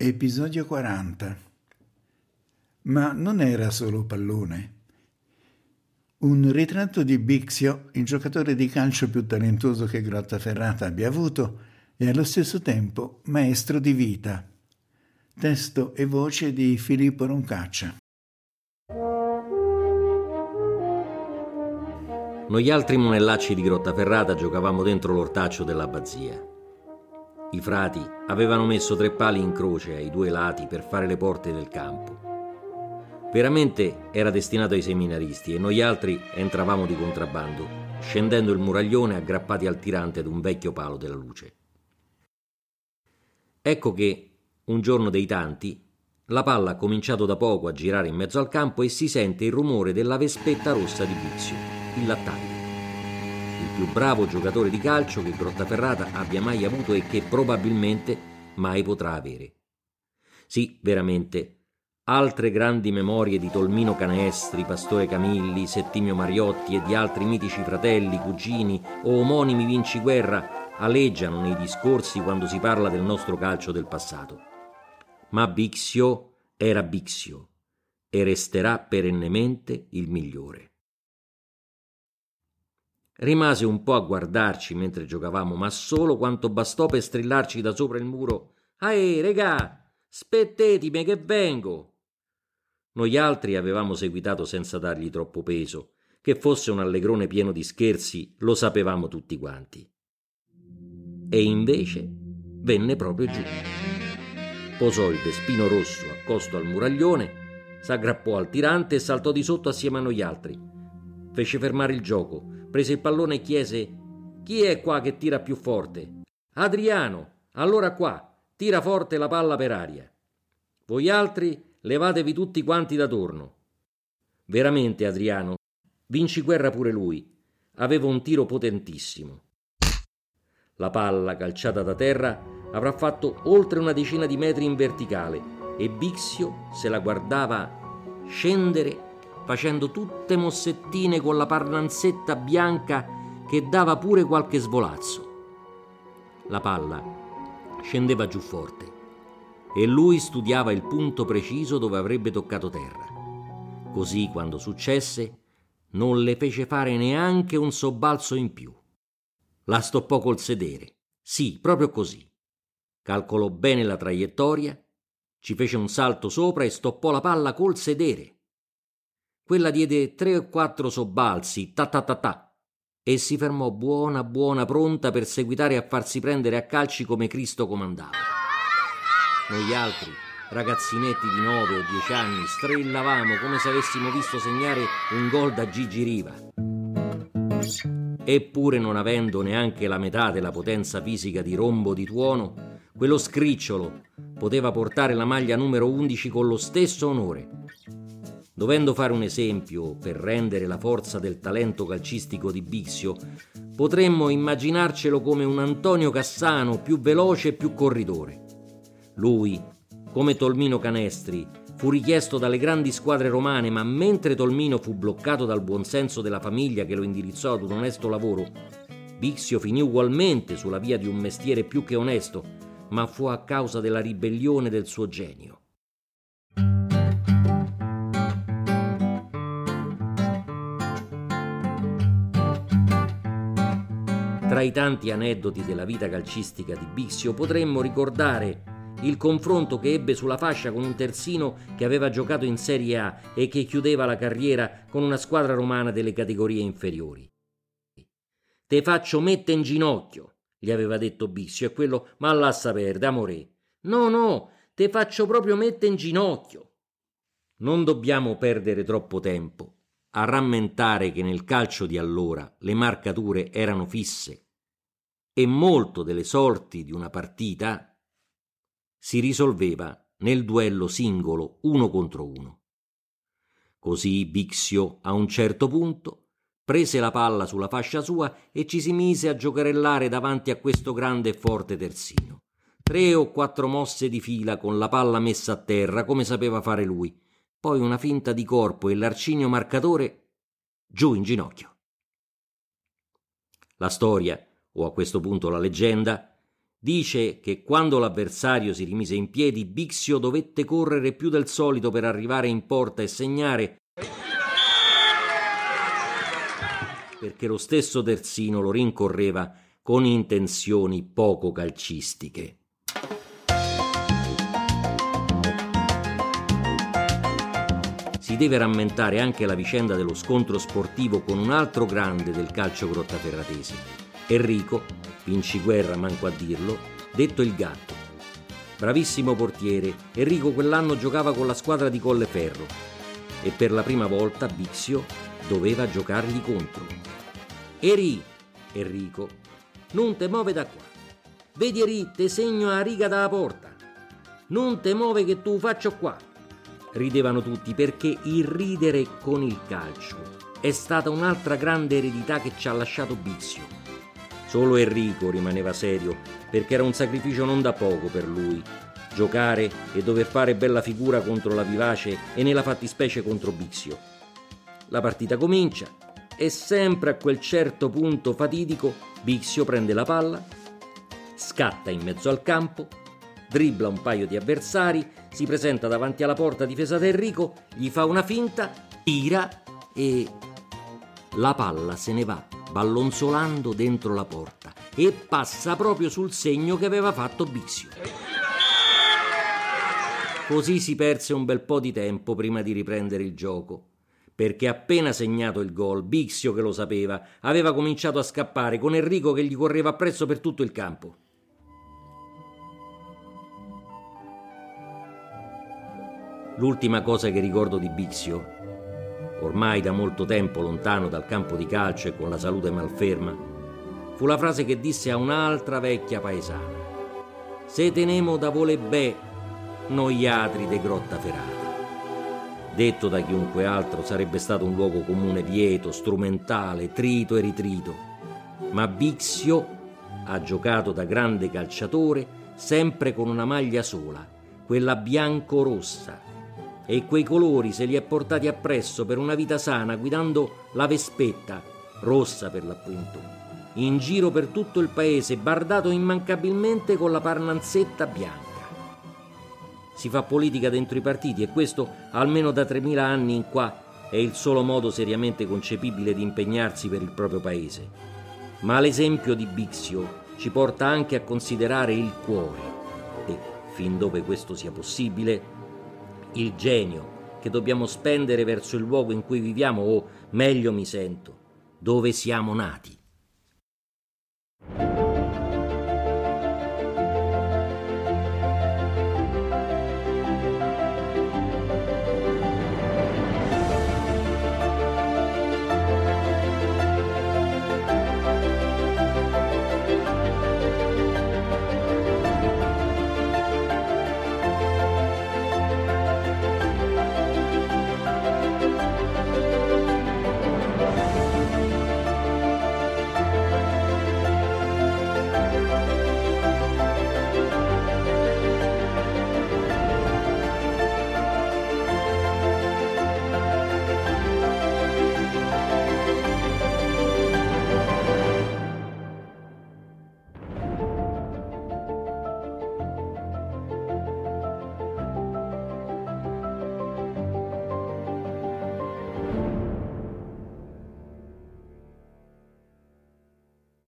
Episodio 40 Ma non era solo pallone. Un ritratto di Bixio, il giocatore di calcio più talentuoso che Grottaferrata abbia avuto e allo stesso tempo maestro di vita. Testo e voce di Filippo Roncaccia. Noi altri monellacci di Grottaferrata giocavamo dentro l'ortaccio dell'abbazia. I frati avevano messo tre pali in croce ai due lati per fare le porte del campo. Veramente era destinato ai seminaristi e noi altri entravamo di contrabbando, scendendo il muraglione aggrappati al tirante ad un vecchio palo della luce. Ecco che, un giorno dei tanti, la palla ha cominciato da poco a girare in mezzo al campo e si sente il rumore della vespetta rossa di Buzio, il lattaio il più bravo giocatore di calcio che Grottaferrata abbia mai avuto e che probabilmente mai potrà avere. Sì, veramente, altre grandi memorie di Tolmino Canestri, Pastore Camilli, Settimio Mariotti e di altri mitici fratelli, cugini o omonimi vinciguerra aleggiano nei discorsi quando si parla del nostro calcio del passato. Ma Bixio era Bixio e resterà perennemente il migliore. Rimase un po' a guardarci mentre giocavamo, ma solo quanto bastò per strillarci da sopra il muro. Ae, regà, spettetemi che vengo. Noi altri avevamo seguitato senza dargli troppo peso. Che fosse un allegrone pieno di scherzi, lo sapevamo tutti quanti. E invece venne proprio giù. Posò il vespino rosso accosto al muraglione, s'aggrappò al tirante e saltò di sotto assieme a noi altri. Fece fermare il gioco prese il pallone e chiese Chi è qua che tira più forte? Adriano, allora qua, tira forte la palla per aria. Voi altri levatevi tutti quanti da torno. Veramente, Adriano, vinci guerra pure lui. Aveva un tiro potentissimo. La palla, calciata da terra, avrà fatto oltre una decina di metri in verticale e Bixio se la guardava scendere facendo tutte mossettine con la parlanzetta bianca che dava pure qualche svolazzo. La palla scendeva giù forte e lui studiava il punto preciso dove avrebbe toccato terra. Così, quando successe, non le fece fare neanche un sobbalzo in più. La stoppò col sedere. Sì, proprio così. Calcolò bene la traiettoria, ci fece un salto sopra e stoppò la palla col sedere. Quella diede tre o quattro sobbalzi, ta ta ta ta, e si fermò buona buona pronta per seguitare a farsi prendere a calci come Cristo comandava. Noi altri, ragazzinetti di nove o dieci anni, strillavamo come se avessimo visto segnare un gol da Gigi Riva. Eppure non avendo neanche la metà della potenza fisica di Rombo di Tuono, quello scricciolo poteva portare la maglia numero 11 con lo stesso onore Dovendo fare un esempio per rendere la forza del talento calcistico di Bixio, potremmo immaginarcelo come un Antonio Cassano più veloce e più corridore. Lui, come Tolmino Canestri, fu richiesto dalle grandi squadre romane, ma mentre Tolmino fu bloccato dal buonsenso della famiglia che lo indirizzò ad un onesto lavoro, Bixio finì ugualmente sulla via di un mestiere più che onesto, ma fu a causa della ribellione del suo genio. Tra i tanti aneddoti della vita calcistica di Bixio potremmo ricordare il confronto che ebbe sulla fascia con un terzino che aveva giocato in Serie A e che chiudeva la carriera con una squadra romana delle categorie inferiori. Te faccio mette in ginocchio, gli aveva detto Bixio, e quello, ma lascia perdere, amore. No, no, te faccio proprio mette in ginocchio. Non dobbiamo perdere troppo tempo a rammentare che nel calcio di allora le marcature erano fisse e molto delle sorti di una partita si risolveva nel duello singolo uno contro uno. Così Bixio, a un certo punto, prese la palla sulla fascia sua e ci si mise a giocherellare davanti a questo grande e forte terzino. Tre o quattro mosse di fila con la palla messa a terra come sapeva fare lui, poi una finta di corpo e l'arcinio marcatore giù in ginocchio. La storia, o a questo punto la leggenda, Dice che quando l'avversario si rimise in piedi, Bixio dovette correre più del solito per arrivare in porta e segnare perché lo stesso terzino lo rincorreva con intenzioni poco calcistiche. Si deve rammentare anche la vicenda dello scontro sportivo con un altro grande del calcio grottaferratese, Enrico, vinciguerra manco a dirlo, detto il gatto. Bravissimo portiere, Enrico quell'anno giocava con la squadra di Colleferro e per la prima volta Bixio doveva giocargli contro. Eri, Enrico, non te muove da qua. Vedi Eri, te segno a riga dalla porta. Non te muove che tu faccio qua. Ridevano tutti perché il ridere con il calcio è stata un'altra grande eredità che ci ha lasciato Bizio. Solo Enrico rimaneva serio perché era un sacrificio non da poco per lui. Giocare e dover fare bella figura contro la vivace e nella fattispecie contro Bixio. La partita comincia e sempre a quel certo punto fatidico Bixio prende la palla, scatta in mezzo al campo, dribbla un paio di avversari, si presenta davanti alla porta difesa da Enrico, gli fa una finta, tira e la palla se ne va ballonzolando dentro la porta e passa proprio sul segno che aveva fatto Bixio. Così si perse un bel po' di tempo prima di riprendere il gioco, perché appena segnato il gol, Bixio, che lo sapeva, aveva cominciato a scappare con Enrico che gli correva appresso per tutto il campo. L'ultima cosa che ricordo di Bixio ormai da molto tempo lontano dal campo di calcio e con la salute malferma, fu la frase che disse a un'altra vecchia paesana. Se tenemo da vole be, noi altri de grotta ferata. Detto da chiunque altro sarebbe stato un luogo comune vieto, strumentale, trito e ritrito. Ma Bixio ha giocato da grande calciatore sempre con una maglia sola, quella bianco-rossa, e quei colori se li è portati appresso per una vita sana guidando la Vespetta, rossa per l'appunto, in giro per tutto il paese, bardato immancabilmente con la parnanzetta bianca. Si fa politica dentro i partiti e questo, almeno da 3.000 anni in qua, è il solo modo seriamente concepibile di impegnarsi per il proprio paese. Ma l'esempio di Bixio ci porta anche a considerare il cuore e, fin dove questo sia possibile, il genio che dobbiamo spendere verso il luogo in cui viviamo o, meglio mi sento, dove siamo nati.